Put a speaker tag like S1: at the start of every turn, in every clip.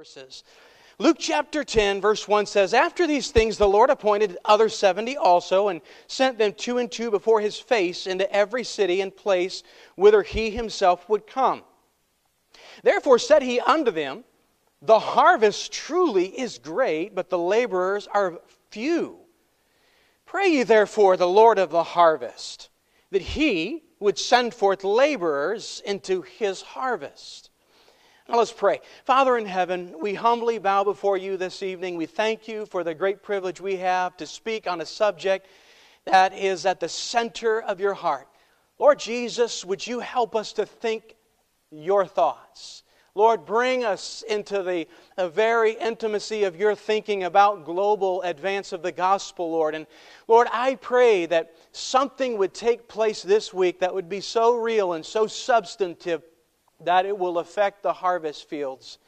S1: verses. Luke chapter 10, verse 1 says, After these things the Lord appointed other seventy also, and sent them two and two before his face into every city and place whither he himself would come. Therefore said he unto them, The harvest truly is great, but the laborers are few. Pray ye therefore the Lord of the harvest, that he would send forth laborers into his harvest. Now let's pray. Father in heaven, we humbly bow before you this evening. We thank you for the great privilege we have to speak on a subject that is at the center of your heart. Lord Jesus, would you help us to think your thoughts? Lord, bring us into the, the very intimacy of your thinking about global advance of the gospel, Lord. And Lord, I pray that something would take place this week that would be so real and so substantive that it will affect the harvest fields.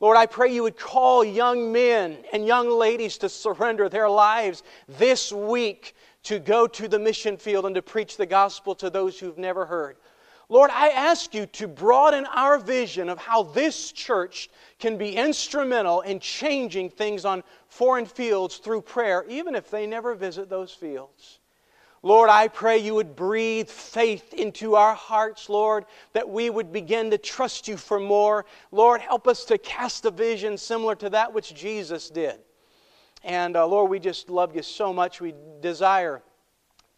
S1: Lord, I pray you would call young men and young ladies to surrender their lives this week to go to the mission field and to preach the gospel to those who've never heard. Lord, I ask you to broaden our vision of how this church can be instrumental in changing things on foreign fields through prayer, even if they never visit those fields. Lord, I pray you would breathe faith into our hearts, Lord, that we would begin to trust you for more. Lord, help us to cast a vision similar to that which Jesus did. And uh, Lord, we just love you so much. We desire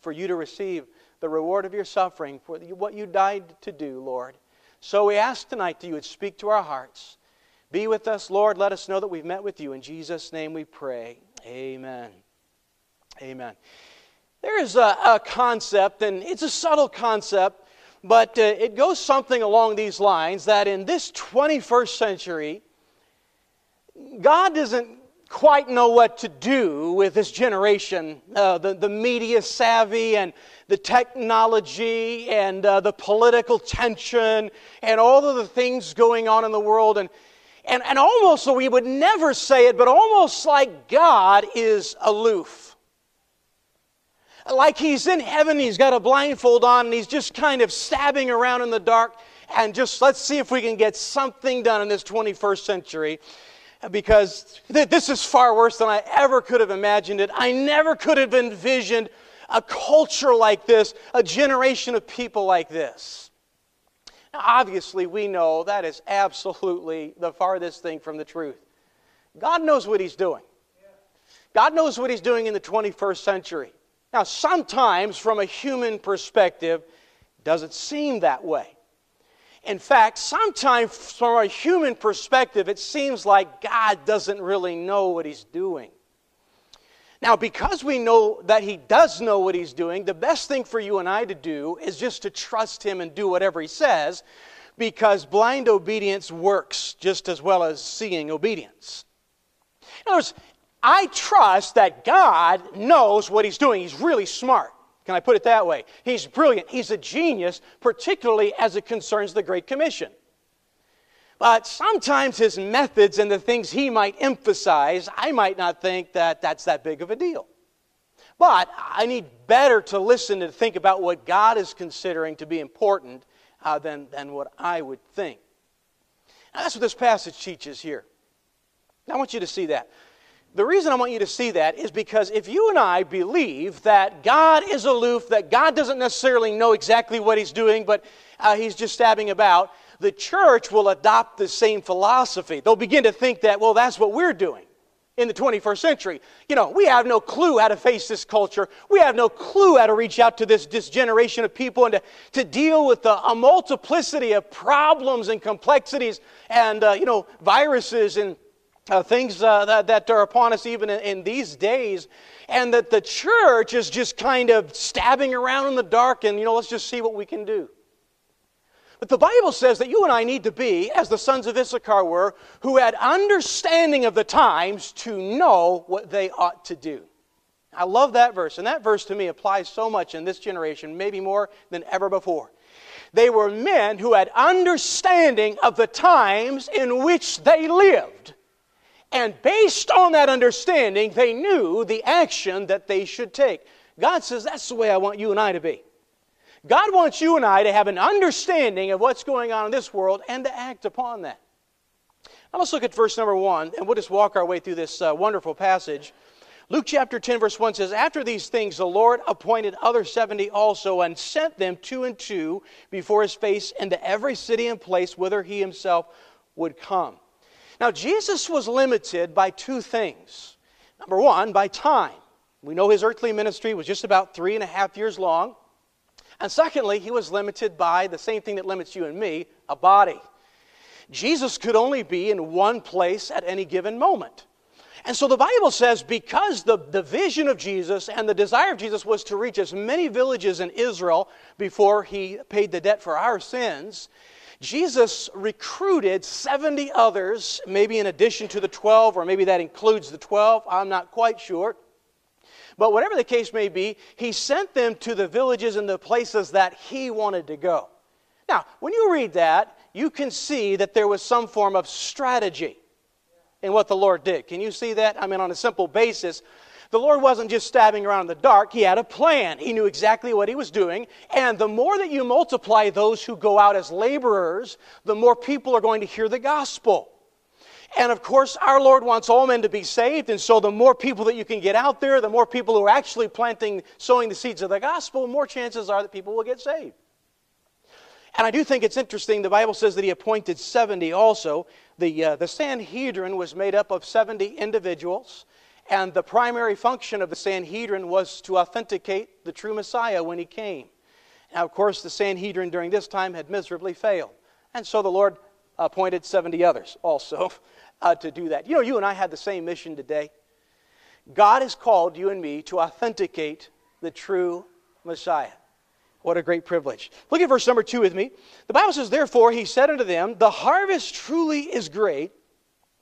S1: for you to receive the reward of your suffering for what you died to do, Lord. So we ask tonight that you would speak to our hearts. Be with us, Lord. Let us know that we've met with you. In Jesus' name we pray. Amen. Amen. There is a, a concept, and it's a subtle concept, but uh, it goes something along these lines that in this 21st century, God doesn't quite know what to do with this generation uh, the, the media savvy and the technology and uh, the political tension and all of the things going on in the world. And, and, and almost, so we would never say it, but almost like God is aloof like he's in heaven, he's got a blindfold on, and he's just kind of stabbing around in the dark and just let's see if we can get something done in this 21st century because this is far worse than I ever could have imagined it. I never could have envisioned a culture like this, a generation of people like this. Now, obviously, we know that is absolutely the farthest thing from the truth. God knows what He's doing. God knows what He's doing in the 21st century. Now, sometimes from a human perspective, does it seem that way? In fact, sometimes from a human perspective, it seems like God doesn't really know what He's doing. Now, because we know that He does know what He's doing, the best thing for you and I to do is just to trust Him and do whatever He says, because blind obedience works just as well as seeing obedience. In other words, I trust that God knows what He's doing. He's really smart. Can I put it that way? He's brilliant. He's a genius, particularly as it concerns the Great Commission. But sometimes his methods and the things he might emphasize, I might not think that that's that big of a deal. But I need better to listen and think about what God is considering to be important uh, than, than what I would think. Now, that's what this passage teaches here. I want you to see that. The reason I want you to see that is because if you and I believe that God is aloof, that God doesn't necessarily know exactly what He's doing, but uh, He's just stabbing about, the church will adopt the same philosophy. They'll begin to think that, well, that's what we're doing in the 21st century. You know, we have no clue how to face this culture. We have no clue how to reach out to this, this generation of people and to, to deal with the, a multiplicity of problems and complexities and, uh, you know, viruses and uh, things uh, that, that are upon us even in, in, these days, and that the church is just kind of stabbing around in the dark and, you know, let's just see what we can do. But the Bible says that you and I need to be, as the sons of Issachar were, who had understanding of the times to know what they ought to do. I love that verse, and that verse to me applies so much in this generation, maybe more than ever before. They were men who had understanding of the times in which they lived. And based on that understanding, they knew the action that they should take. God says, That's the way I want you and I to be. God wants you and I to have an understanding of what's going on in this world and to act upon that. Now let's look at verse number one, and we'll just walk our way through this uh, wonderful passage. Luke chapter 10, verse 1 says, After these things, the Lord appointed other 70 also, and sent them two and two before his face into every city and place whither he himself would come. Now, Jesus was limited by two things. Number one, by time. We know his earthly ministry was just about three and a half years long. And secondly, he was limited by the same thing that limits you and me a body. Jesus could only be in one place at any given moment. And so the Bible says because the, the vision of Jesus and the desire of Jesus was to reach as many villages in Israel before he paid the debt for our sins, Jesus recruited 70 others, maybe in addition to the 12, or maybe that includes the 12, I'm not quite sure. But whatever the case may be, he sent them to the villages and the places that he wanted to go. Now, when you read that, you can see that there was some form of strategy in what the Lord did. Can you see that? I mean, on a simple basis, the Lord wasn't just stabbing around in the dark, He had a plan. He knew exactly what He was doing. And the more that you multiply those who go out as laborers, the more people are going to hear the gospel. And of course, our Lord wants all men to be saved. And so, the more people that you can get out there, the more people who are actually planting, sowing the seeds of the gospel, more chances are that people will get saved. And I do think it's interesting. The Bible says that he appointed 70 also. The, uh, the Sanhedrin was made up of 70 individuals. And the primary function of the Sanhedrin was to authenticate the true Messiah when he came. Now, of course, the Sanhedrin during this time had miserably failed. And so the Lord appointed 70 others also uh, to do that. You know, you and I had the same mission today. God has called you and me to authenticate the true Messiah. What a great privilege. Look at verse number two with me. The Bible says, Therefore, he said unto them, The harvest truly is great,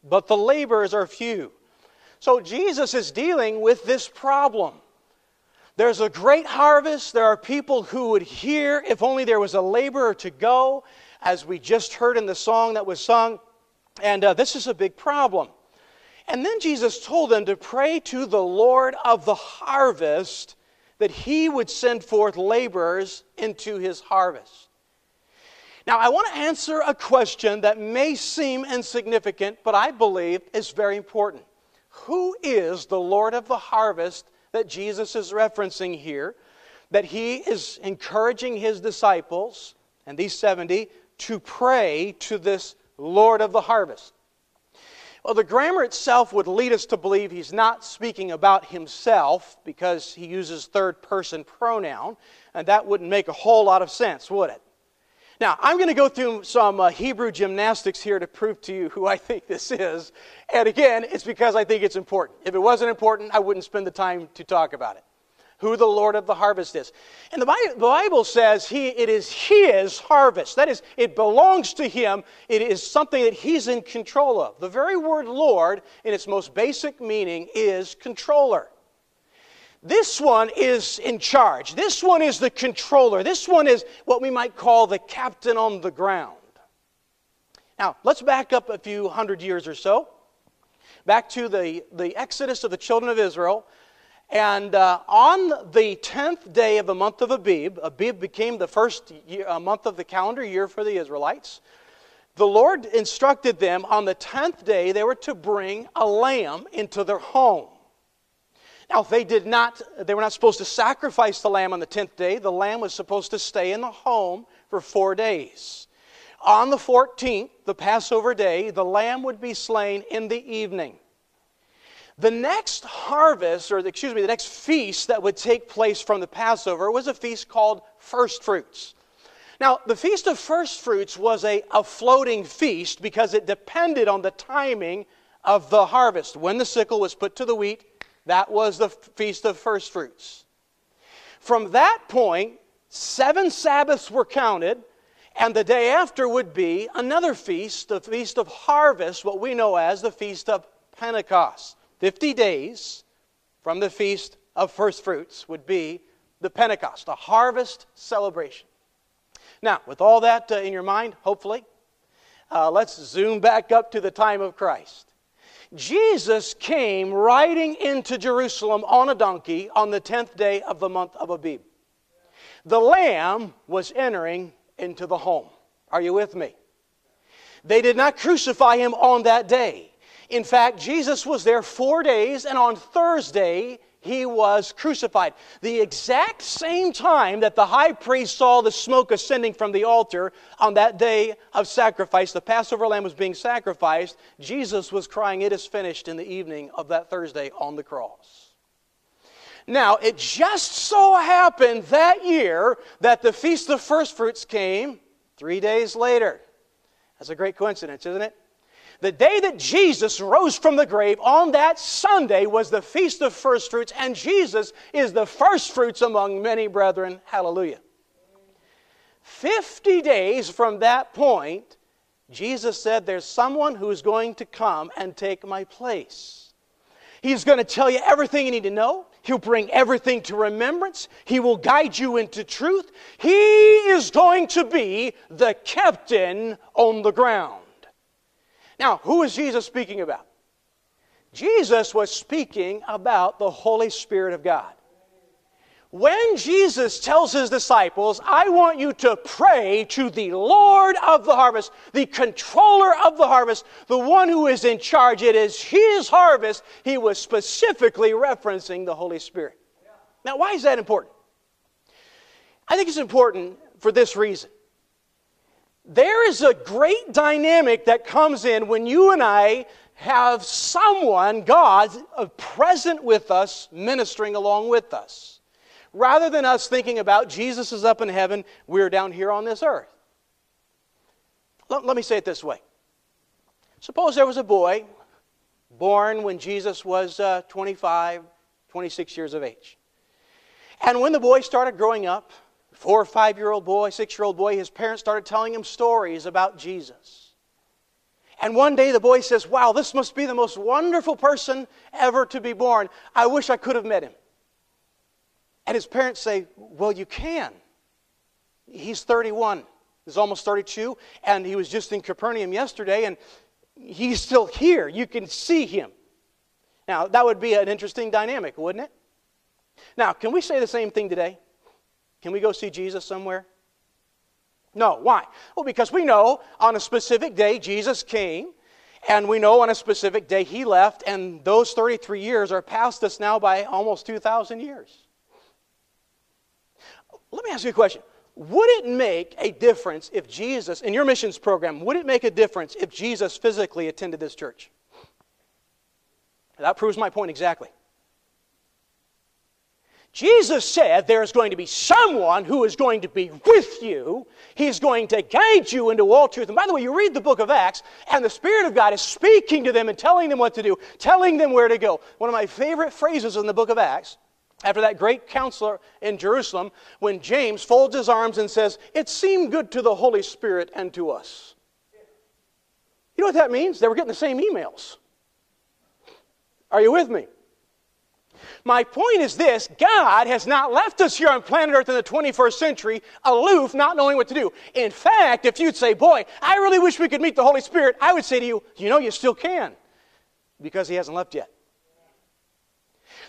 S1: but the laborers are few. So Jesus is dealing with this problem. There's a great harvest. There are people who would hear if only there was a laborer to go, as we just heard in the song that was sung. And uh, this is a big problem. And then Jesus told them to pray to the Lord of the harvest that he would send forth laborers into his harvest. Now, I want to answer a question that may seem insignificant, but I believe is very important. Who is the Lord of the harvest that Jesus is referencing here? That he is encouraging his disciples, and these 70, to pray to this Lord of the harvest. Well, the grammar itself would lead us to believe he's not speaking about himself because he uses third person pronoun, and that wouldn't make a whole lot of sense, would it? Now, I'm going to go through some uh, Hebrew gymnastics here to prove to you who I think this is. And again, it's because I think it's important. If it wasn't important, I wouldn't spend the time to talk about it. Who the Lord of the harvest is. And the Bible says he, it is His harvest. That is, it belongs to Him. It is something that He's in control of. The very word Lord, in its most basic meaning, is controller. This one is in charge. This one is the controller. This one is what we might call the captain on the ground. Now, let's back up a few hundred years or so, back to the, the exodus of the children of Israel. And uh, on the 10th day of the month of Abib, Abib became the first year, uh, month of the calendar year for the Israelites. The Lord instructed them on the 10th day they were to bring a lamb into their home. Now, they did not, they were not supposed to sacrifice the lamb on the 10th day. The lamb was supposed to stay in the home for four days. On the 14th, the Passover day, the lamb would be slain in the evening. The next harvest, or excuse me, the next feast that would take place from the Passover was a feast called First Fruits. Now, the Feast of First Fruits was a, a floating feast because it depended on the timing of the harvest. When the sickle was put to the wheat, that was the Feast of First Fruits. From that point, seven Sabbaths were counted, and the day after would be another feast, the Feast of Harvest, what we know as the Feast of Pentecost. 50 days from the Feast of First Fruits would be the Pentecost, a harvest celebration. Now, with all that uh, in your mind, hopefully, uh, let's zoom back up to the time of Christ. Jesus came riding into Jerusalem on a donkey on the 10th day of the month of Abib. The lamb was entering into the home. Are you with me? They did not crucify him on that day. In fact, Jesus was there four days, and on Thursday, he was crucified. The exact same time that the high priest saw the smoke ascending from the altar on that day of sacrifice, the Passover lamb was being sacrificed, Jesus was crying, It is finished in the evening of that Thursday on the cross. Now, it just so happened that year that the Feast of First Fruits came three days later. That's a great coincidence, isn't it? The day that Jesus rose from the grave, on that Sunday, was the Feast of First Fruits, and Jesus is the first fruits among many brethren. Hallelujah. Fifty days from that point, Jesus said, There's someone who's going to come and take my place. He's going to tell you everything you need to know. He'll bring everything to remembrance. He will guide you into truth. He is going to be the captain on the ground. Now, who is Jesus speaking about? Jesus was speaking about the Holy Spirit of God. When Jesus tells his disciples, I want you to pray to the Lord of the harvest, the controller of the harvest, the one who is in charge, it is his harvest, he was specifically referencing the Holy Spirit. Now, why is that important? I think it's important for this reason. There is a great dynamic that comes in when you and I have someone, God, present with us, ministering along with us. Rather than us thinking about Jesus is up in heaven, we're down here on this earth. Let, let me say it this way. Suppose there was a boy born when Jesus was uh, 25, 26 years of age. And when the boy started growing up, four or five year old boy, six year old boy, his parents started telling him stories about Jesus. And one day the boy says, Wow, this must be the most wonderful person ever to be born. I wish I could have met him. And his parents say, Well, you can. He's 31, he's almost 32, and he was just in Capernaum yesterday, and he's still here. You can see him. Now, that would be an interesting dynamic, wouldn't it? Now, can we say the same thing today? Can we go see Jesus somewhere? No. Why? Well, because we know on a specific day Jesus came, and we know on a specific day he left, and those 33 years are past us now by almost 2,000 years. Let me ask you a question. Would it make a difference if Jesus, in your missions program, would it make a difference if Jesus physically attended this church? That proves my point exactly. Jesus said there's going to be someone who is going to be with you. He's going to guide you into all truth. And by the way, you read the book of Acts, and the Spirit of God is speaking to them and telling them what to do, telling them where to go. One of my favorite phrases in the book of Acts, after that great counselor in Jerusalem, when James folds his arms and says, It seemed good to the Holy Spirit and to us. You know what that means? They were getting the same emails. Are you with me? My point is this God has not left us here on planet Earth in the 21st century aloof, not knowing what to do. In fact, if you'd say, Boy, I really wish we could meet the Holy Spirit, I would say to you, You know, you still can because He hasn't left yet.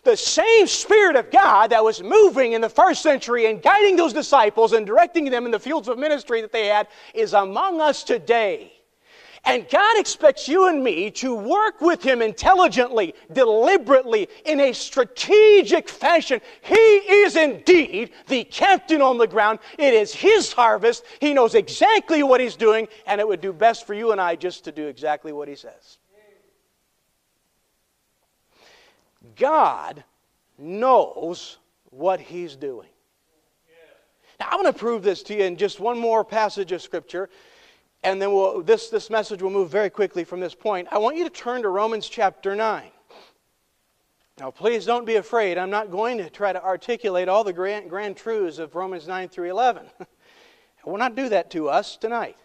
S1: The same Spirit of God that was moving in the first century and guiding those disciples and directing them in the fields of ministry that they had is among us today. And God expects you and me to work with Him intelligently, deliberately, in a strategic fashion. He is indeed the captain on the ground. It is His harvest. He knows exactly what He's doing, and it would do best for you and I just to do exactly what He says. God knows what He's doing. Now, I'm going to prove this to you in just one more passage of Scripture and then we'll, this, this message will move very quickly from this point. I want you to turn to Romans chapter 9. Now, please don't be afraid. I'm not going to try to articulate all the grand, grand truths of Romans 9 through 11. I will not do that to us tonight.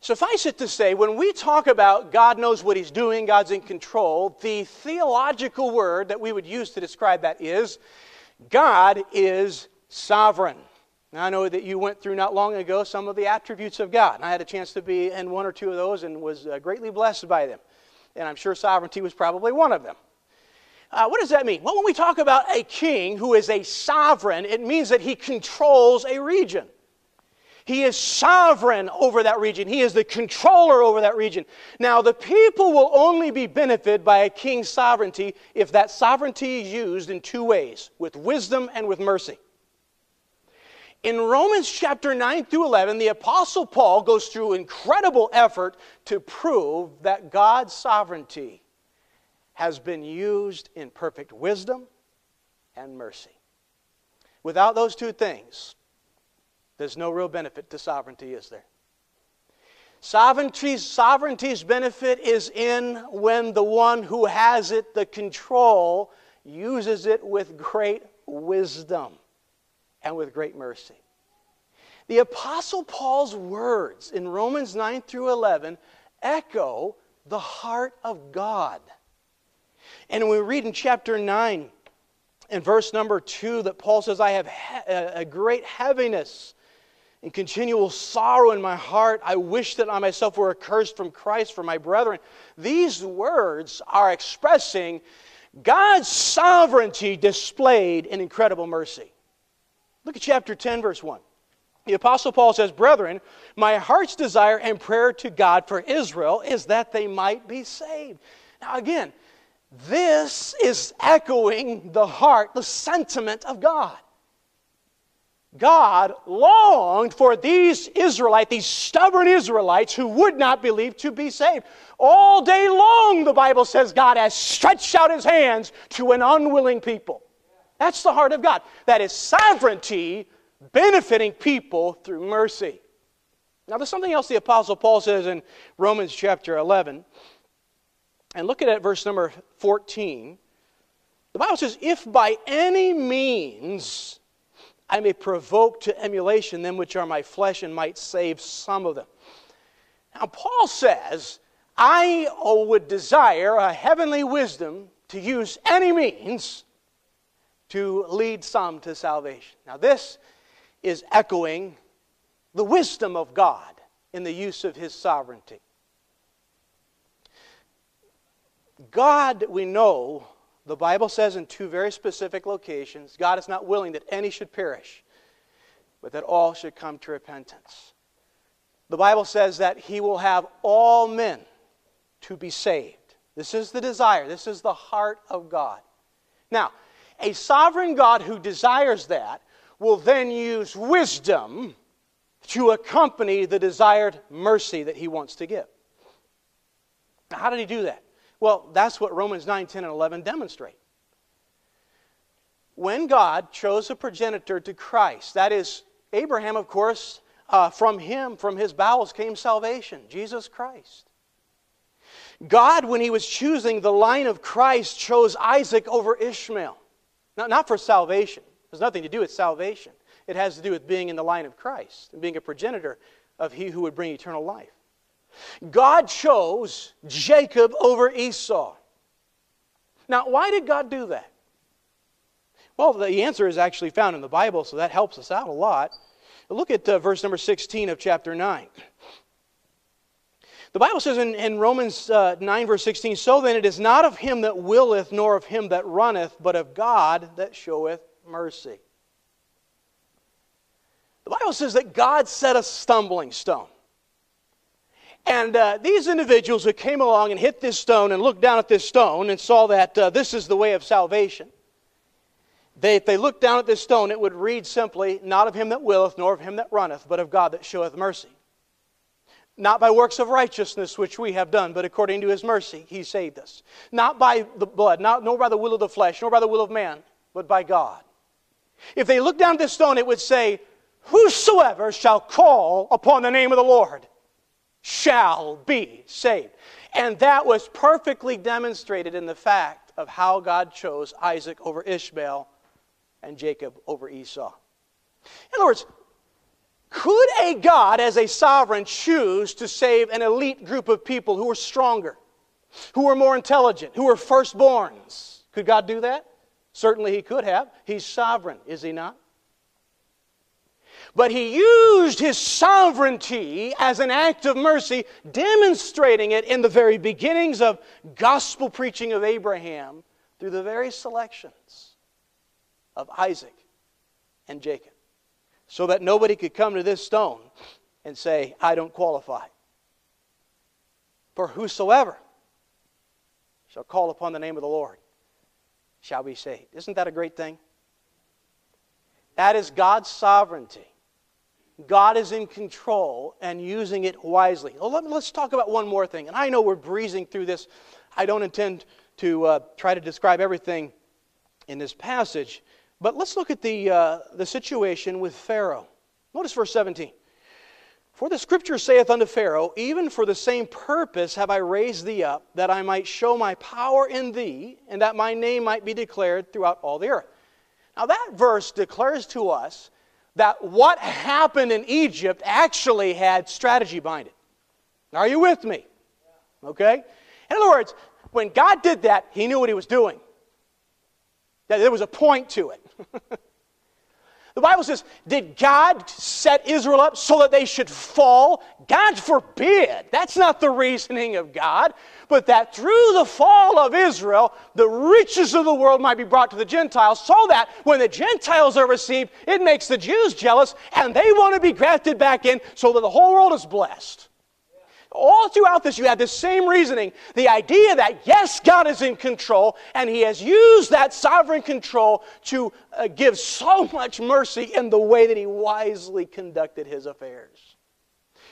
S1: Suffice it to say, when we talk about God knows what He's doing, God's in control, the theological word that we would use to describe that is God is sovereign. Now, I know that you went through not long ago some of the attributes of God. And I had a chance to be in one or two of those and was uh, greatly blessed by them. And I'm sure sovereignty was probably one of them. Uh, what does that mean? Well, when we talk about a king who is a sovereign, it means that he controls a region. He is sovereign over that region. He is the controller over that region. Now, the people will only be benefited by a king's sovereignty if that sovereignty is used in two ways with wisdom and with mercy. In Romans chapter 9 through 11, the Apostle Paul goes through incredible effort to prove that God's sovereignty has been used in perfect wisdom and mercy. Without those two things, there's no real benefit to sovereignty, is there? Sovereignty's, sovereignty's benefit is in when the one who has it, the control, uses it with great wisdom and with great mercy. The Apostle Paul's words in Romans 9 through 11 echo the heart of God. And we read in chapter 9 and verse number 2 that Paul says, I have uh, a great heaviness and continual sorrow in my heart. I wish that I myself were accursed from Christ for my brethren. These words are expressing God's sovereignty displayed in incredible mercy. Look at chapter 10, verse 1. The Apostle Paul says, Brethren, my heart's desire and prayer to God for Israel is that they might be saved. Now, again, this is echoing the heart, the sentiment of God. God longed for these Israelites, these stubborn Israelites who would not believe to be saved. All day long, the Bible says God has stretched out his hands to an unwilling people. That's the heart of God. That is sovereignty benefiting people through mercy. Now, there's something else the Apostle Paul says in Romans chapter 11. And look at verse number 14. The Bible says, If by any means I may provoke to emulation them which are my flesh and might save some of them. Now, Paul says, I would desire a heavenly wisdom to use any means to lead some to salvation. Now, this is echoing the wisdom of God in the use of his sovereignty. God, we know, the Bible says in two very specific locations God is not willing that any should perish, but that all should come to repentance. The Bible says that He will have all men to be saved. This is the desire, this is the heart of God. Now, a sovereign God who desires that will then use wisdom to accompany the desired mercy that He wants to give. Now, how did He do that? Well, that's what Romans 9, 10, and 11 demonstrate. When God chose a progenitor to Christ, that is, Abraham, of course, uh, from him, from his bowels came salvation, Jesus Christ. God, when he was choosing the line of Christ, chose Isaac over Ishmael. Not, not for salvation, it has nothing to do with salvation. It has to do with being in the line of Christ and being a progenitor of he who would bring eternal life. God chose Jacob over Esau. Now, why did God do that? Well, the answer is actually found in the Bible, so that helps us out a lot. Look at uh, verse number 16 of chapter 9. The Bible says in, in Romans uh, 9, verse 16, So then it is not of him that willeth, nor of him that runneth, but of God that showeth mercy. The Bible says that God set a stumbling stone. And uh, these individuals who came along and hit this stone and looked down at this stone and saw that uh, this is the way of salvation, they, if they looked down at this stone, it would read simply, Not of him that willeth, nor of him that runneth, but of God that showeth mercy. Not by works of righteousness which we have done, but according to his mercy he saved us. Not by the blood, not, nor by the will of the flesh, nor by the will of man, but by God. If they looked down this stone, it would say, Whosoever shall call upon the name of the Lord shall be saved. And that was perfectly demonstrated in the fact of how God chose Isaac over Ishmael and Jacob over Esau. In other words, could a God, as a sovereign, choose to save an elite group of people who were stronger, who were more intelligent, who were firstborns? Could God do that? Certainly He could have. He's sovereign, is He not? But he used his sovereignty as an act of mercy, demonstrating it in the very beginnings of gospel preaching of Abraham through the very selections of Isaac and Jacob. So that nobody could come to this stone and say, I don't qualify. For whosoever shall call upon the name of the Lord shall be saved. Isn't that a great thing? That is God's sovereignty. God is in control and using it wisely. Well, let, us talk about one more thing. And I know we're breezing through this. I don't intend to uh, try to describe everything in this passage. But let's look at the, uh, the situation with Pharaoh. Notice verse 17. For the scripture saith unto Pharaoh, Even for the same purpose have I raised thee up, that I might show my power in thee, and that my name might be declared throughout all the earth. Now, that verse declares to us that what happened in Egypt actually had strategy behind it. Are you with me? Okay? In other words, when God did that, He knew what He was doing. That there was a point to it. the Bible says, Did God set Israel up so that they should fall? God forbid. That's not the reasoning of God. But that through the fall of Israel, the riches of the world might be brought to the Gentiles, so that when the Gentiles are received, it makes the Jews jealous and they want to be grafted back in so that the whole world is blessed. All throughout this, you have this same reasoning. The idea that, yes, God is in control, and He has used that sovereign control to uh, give so much mercy in the way that He wisely conducted His affairs.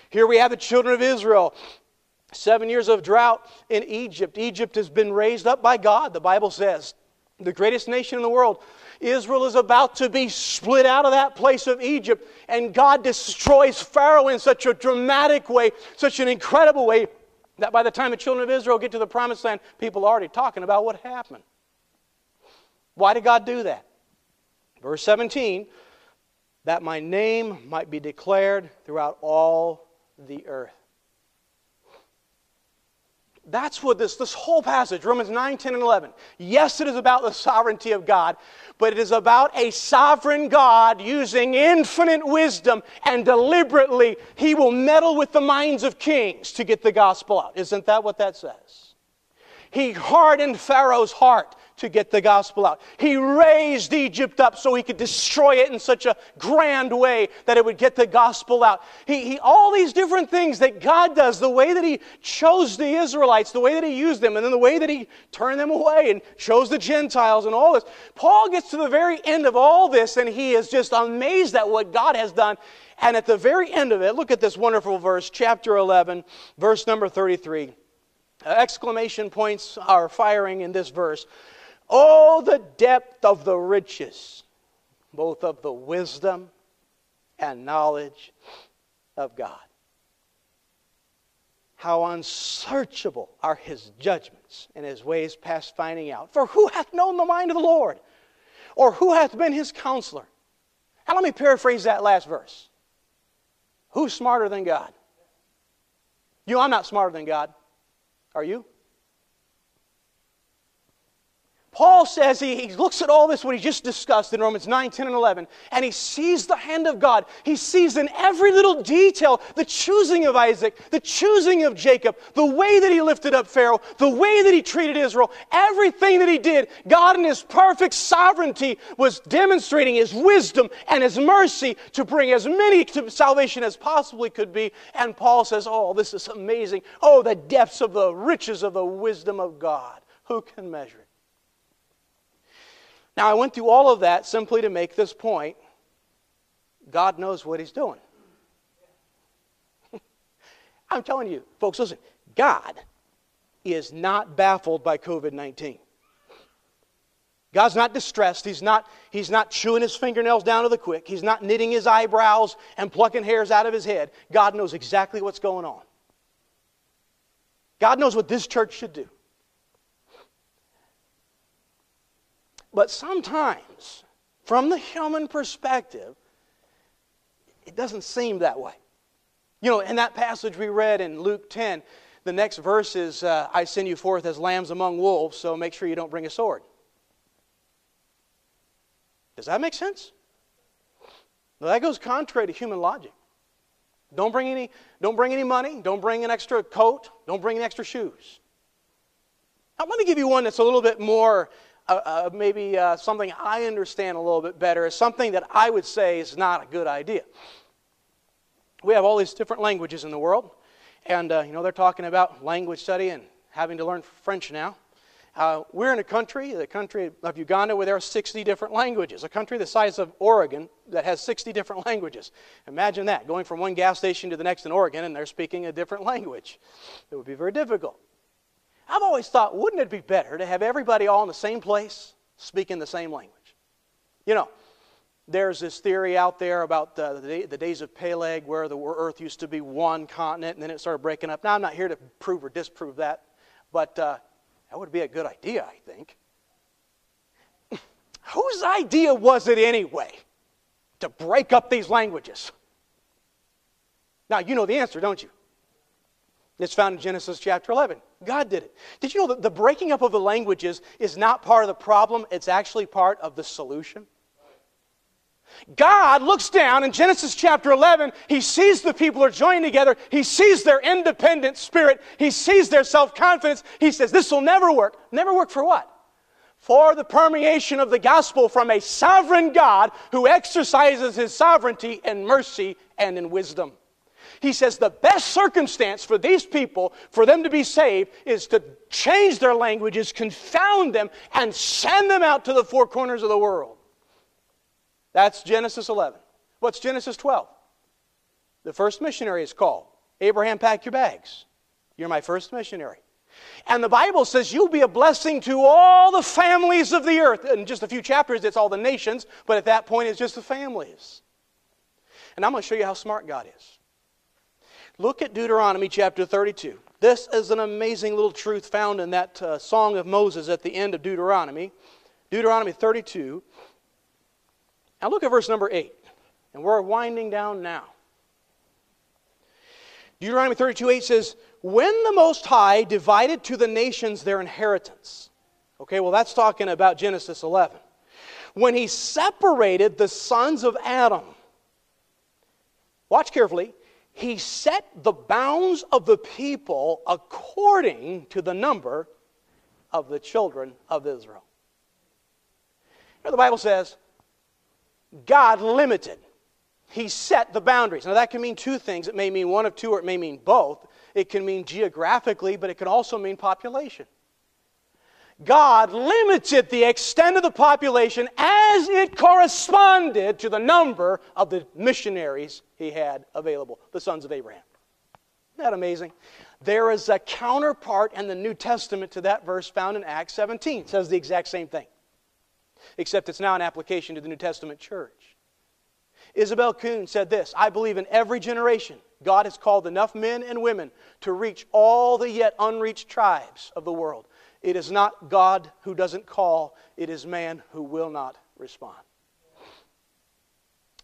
S1: Here we have the children of Israel. Seven years of drought in Egypt. Egypt has been raised up by God, the Bible says. The greatest nation in the world. Israel is about to be split out of that place of Egypt, and God destroys Pharaoh in such a dramatic way, such an incredible way, that by the time the children of Israel get to the promised land, people are already talking about what happened. Why did God do that? Verse 17, that my name might be declared throughout all the earth. That's what this, this whole passage, Romans 9, 10, and 11. Yes, it is about the sovereignty of God, but it is about a sovereign God using infinite wisdom and deliberately, He will meddle with the minds of kings to get the gospel out. Isn't that what that says? He hardened Pharaoh's heart to get the gospel out. He raised Egypt up so he could destroy it in such a grand way that it would get the gospel out. He, he, all these different things that God does, the way that he chose the Israelites, the way that he used them, and then the way that he turned them away and chose the Gentiles and all this. Paul gets to the very end of all this and he is just amazed at what God has done. And at the very end of it, look at this wonderful verse, chapter 11, verse number 33. Uh, exclamation points are firing in this verse. Oh, the depth of the riches, both of the wisdom and knowledge of God. How unsearchable are his judgments and his ways past finding out. For who hath known the mind of the Lord? Or who hath been his counselor? Now, let me paraphrase that last verse. Who's smarter than God? You I'm not smarter than God. Are you? Paul says he, he looks at all this, what he just discussed in Romans 9, 10, and 11, and he sees the hand of God. He sees in every little detail the choosing of Isaac, the choosing of Jacob, the way that he lifted up Pharaoh, the way that he treated Israel, everything that he did. God, in his perfect sovereignty, was demonstrating his wisdom and his mercy to bring as many to salvation as possibly could be. And Paul says, Oh, this is amazing. Oh, the depths of the riches of the wisdom of God. Who can measure it? Now, I went through all of that simply to make this point God knows what He's doing. I'm telling you, folks, listen, God is not baffled by COVID 19. God's not distressed. He's not, he's not chewing his fingernails down to the quick. He's not knitting his eyebrows and plucking hairs out of his head. God knows exactly what's going on. God knows what this church should do. But sometimes, from the human perspective, it doesn't seem that way. You know, in that passage we read in Luke 10, the next verse is uh, I send you forth as lambs among wolves, so make sure you don't bring a sword. Does that make sense? Well, that goes contrary to human logic. Don't bring any, don't bring any money, don't bring an extra coat, don't bring any extra shoes. Now, let me give you one that's a little bit more uh, uh, maybe uh, something I understand a little bit better is something that I would say is not a good idea. We have all these different languages in the world, and uh, you know they're talking about language study and having to learn French now. Uh, we're in a country, the country of Uganda, where there are 60 different languages. A country the size of Oregon that has 60 different languages. Imagine that, going from one gas station to the next in Oregon and they're speaking a different language. It would be very difficult. I've always thought, wouldn't it be better to have everybody all in the same place speaking the same language? You know, there's this theory out there about the, the, the days of Peleg where the earth used to be one continent and then it started breaking up. Now, I'm not here to prove or disprove that, but uh, that would be a good idea, I think. Whose idea was it anyway to break up these languages? Now, you know the answer, don't you? It's found in Genesis chapter 11. God did it. Did you know that the breaking up of the languages is not part of the problem, it's actually part of the solution? God looks down in Genesis chapter 11. He sees the people are joined together. He sees their independent spirit. He sees their self confidence. He says, This will never work. Never work for what? For the permeation of the gospel from a sovereign God who exercises his sovereignty in mercy and in wisdom. He says the best circumstance for these people, for them to be saved, is to change their languages, confound them, and send them out to the four corners of the world. That's Genesis 11. What's Genesis 12? The first missionary is called. Abraham, pack your bags. You're my first missionary. And the Bible says you'll be a blessing to all the families of the earth. In just a few chapters, it's all the nations, but at that point, it's just the families. And I'm going to show you how smart God is. Look at Deuteronomy chapter 32. This is an amazing little truth found in that uh, song of Moses at the end of Deuteronomy. Deuteronomy 32. Now look at verse number 8. And we're winding down now. Deuteronomy 32 8 says, When the Most High divided to the nations their inheritance. Okay, well, that's talking about Genesis 11. When he separated the sons of Adam, watch carefully, he set the bounds of the people according to the number of the children of Israel. Here the Bible says, God limited. He set the boundaries. Now, that can mean two things. It may mean one of two, or it may mean both. It can mean geographically, but it can also mean population. God limited the extent of the population as it corresponded to the number of the missionaries he had available, the sons of Abraham. Isn't that amazing? There is a counterpart in the New Testament to that verse found in Acts 17. It says the exact same thing except it's now an application to the New Testament church. Isobel Kuhn said this I believe in every generation, God has called enough men and women to reach all the yet unreached tribes of the world. It is not God who doesn't call, it is man who will not respond.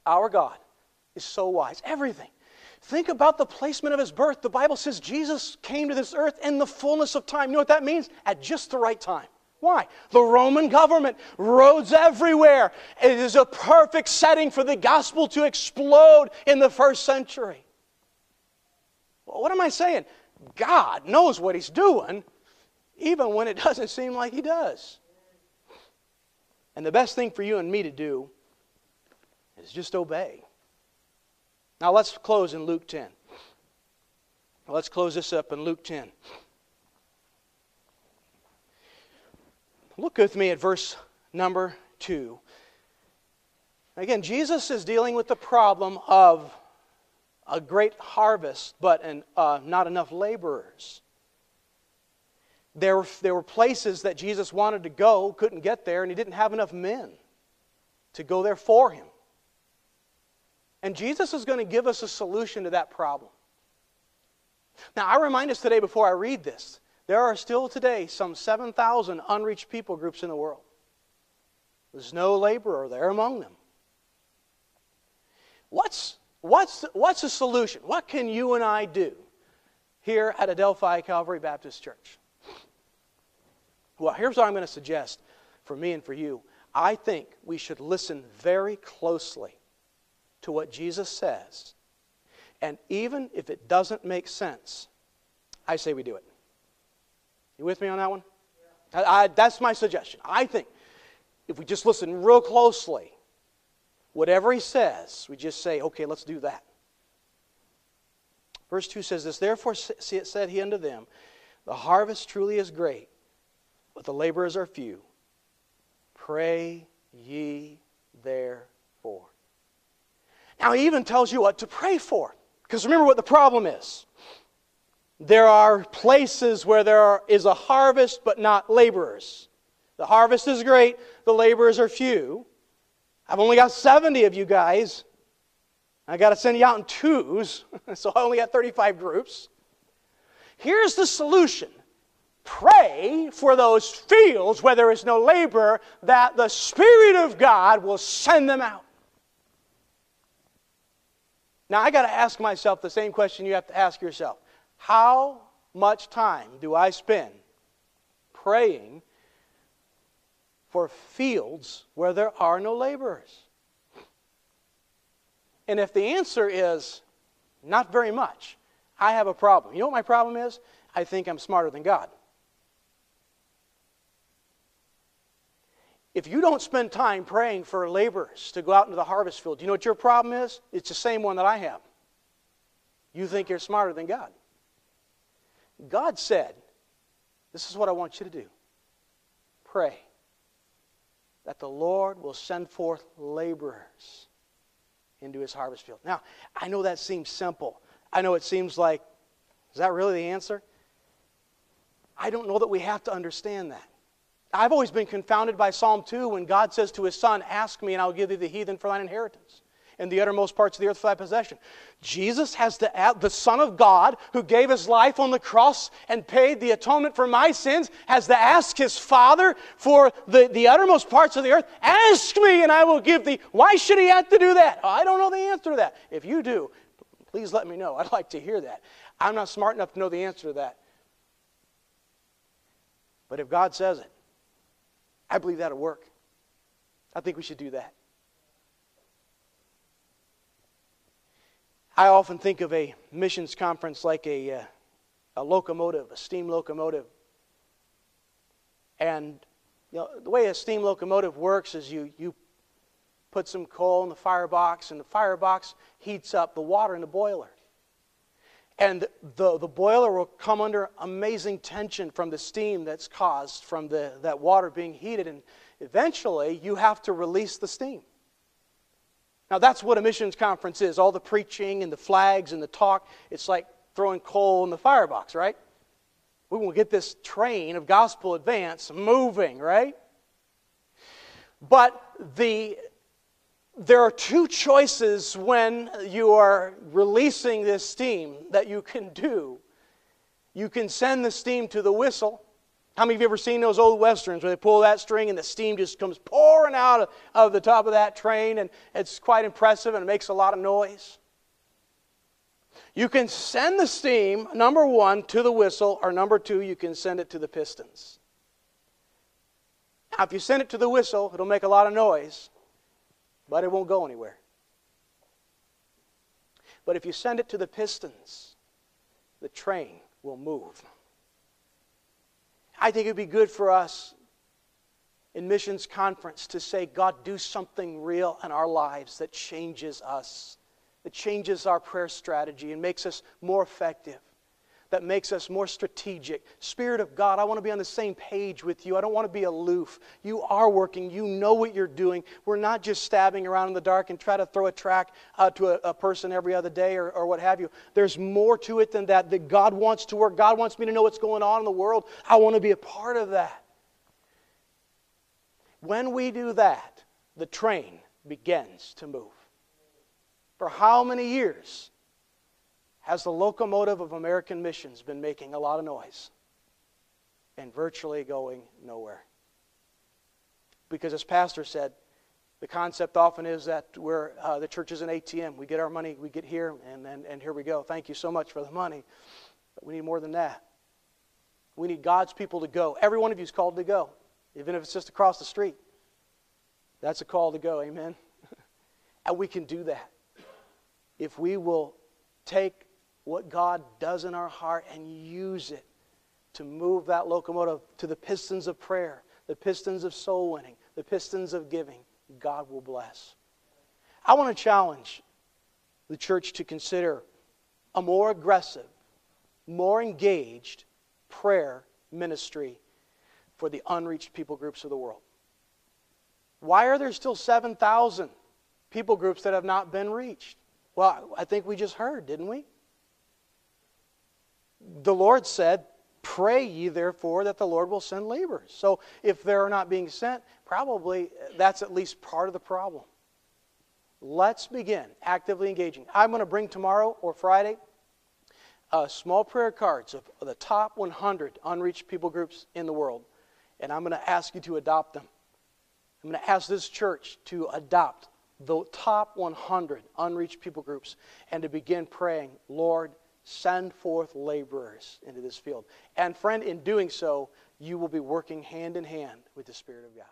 S1: Our God is so wise. Everything. Think about the placement of his birth. The Bible says Jesus came to this earth in the fullness of time. You know what that means? At just the right time. Why? The Roman government, roads everywhere. It is a perfect setting for the gospel to explode in the first century. Well, what am I saying? God knows what He's doing, even when it doesn't seem like He does. And the best thing for you and me to do is just obey. Now let's close in Luke 10. Let's close this up in Luke 10. Look with me at verse number 2. Again, Jesus is dealing with the problem of a great harvest, but an, uh, not enough laborers. There were, there were places that Jesus wanted to go, couldn't get there, and he didn't have enough men to go there for him. And Jesus is going to give us a solution to that problem. Now, I remind us today before I read this there are still today some 7,000 unreached people groups in the world. There's no laborer there among them. What's, what's, what's the solution? What can you and I do here at Adelphi Calvary Baptist Church? Well, here's what I'm going to suggest for me and for you. I think we should listen very closely to what Jesus says. And even if it doesn't make sense, I say we do it. You with me on that one? I, I, that's my suggestion. I think if we just listen real closely, whatever he says, we just say, okay, let's do that. Verse 2 says this Therefore said he unto them, The harvest truly is great, but the laborers are few. Pray ye therefore. Now, he even tells you what to pray for. Because remember what the problem is. There are places where there are, is a harvest, but not laborers. The harvest is great, the laborers are few. I've only got 70 of you guys. I got to send you out in twos, so I only got 35 groups. Here's the solution pray for those fields where there is no labor, that the Spirit of God will send them out. Now, I got to ask myself the same question you have to ask yourself How much time do I spend praying for fields where there are no laborers? And if the answer is not very much, I have a problem. You know what my problem is? I think I'm smarter than God. If you don't spend time praying for laborers to go out into the harvest field, do you know what your problem is? It's the same one that I have. You think you're smarter than God. God said, This is what I want you to do pray that the Lord will send forth laborers into his harvest field. Now, I know that seems simple. I know it seems like, is that really the answer? I don't know that we have to understand that. I've always been confounded by Psalm 2 when God says to his son, Ask me, and I'll give thee the heathen for thine inheritance and the uttermost parts of the earth for thy possession. Jesus has add, the Son of God, who gave his life on the cross and paid the atonement for my sins, has to ask his Father for the, the uttermost parts of the earth. Ask me, and I will give thee. Why should he have to do that? Oh, I don't know the answer to that. If you do, please let me know. I'd like to hear that. I'm not smart enough to know the answer to that. But if God says it, I believe that'll work. I think we should do that. I often think of a missions conference like a, uh, a locomotive, a steam locomotive. And you know, the way a steam locomotive works is you, you put some coal in the firebox, and the firebox heats up the water in the boiler. And the, the boiler will come under amazing tension from the steam that's caused from the, that water being heated. And eventually, you have to release the steam. Now, that's what a missions conference is all the preaching and the flags and the talk. It's like throwing coal in the firebox, right? We will get this train of gospel advance moving, right? But the there are two choices when you are releasing this steam that you can do. You can send the steam to the whistle. How many of you ever seen those old westerns where they pull that string and the steam just comes pouring out of, of the top of that train and it's quite impressive and it makes a lot of noise? You can send the steam, number one, to the whistle, or number two, you can send it to the pistons. Now, if you send it to the whistle, it'll make a lot of noise but it won't go anywhere. But if you send it to the pistons, the train will move. I think it would be good for us in missions conference to say, God, do something real in our lives that changes us, that changes our prayer strategy and makes us more effective that makes us more strategic. Spirit of God, I want to be on the same page with you. I don't want to be aloof. You are working. You know what you're doing. We're not just stabbing around in the dark and try to throw a track to a, a, person every other day or, or what have you. There's more to it than that, that God wants to work. God wants me to know what's going on in the world. I want to be a part of that. When we do that, the train begins to move. For how many years has the locomotive of American missions been making a lot of noise and virtually going nowhere? Because, as Pastor said, the concept often is that we're, uh, the church is an ATM. We get our money, we get here, and, and, and here we go. Thank you so much for the money. But we need more than that. We need God's people to go. Every one of you is called to go, even if it's just across the street. That's a call to go, amen? and we can do that if we will take what God does in our heart and use it to move that locomotive to the pistons of prayer, the pistons of soul winning, the pistons of giving, God will bless. I want to challenge the church to consider a more aggressive, more engaged prayer ministry for the unreached people groups of the world. Why are there still 7,000 people groups that have not been reached? Well, I think we just heard, didn't we? The Lord said, Pray ye therefore that the Lord will send laborers. So if they're not being sent, probably that's at least part of the problem. Let's begin actively engaging. I'm going to bring tomorrow or Friday uh, small prayer cards of the top 100 unreached people groups in the world, and I'm going to ask you to adopt them. I'm going to ask this church to adopt the top 100 unreached people groups and to begin praying, Lord, send forth laborers into this field. And friend, in doing so, you will be working hand in hand with the Spirit of God.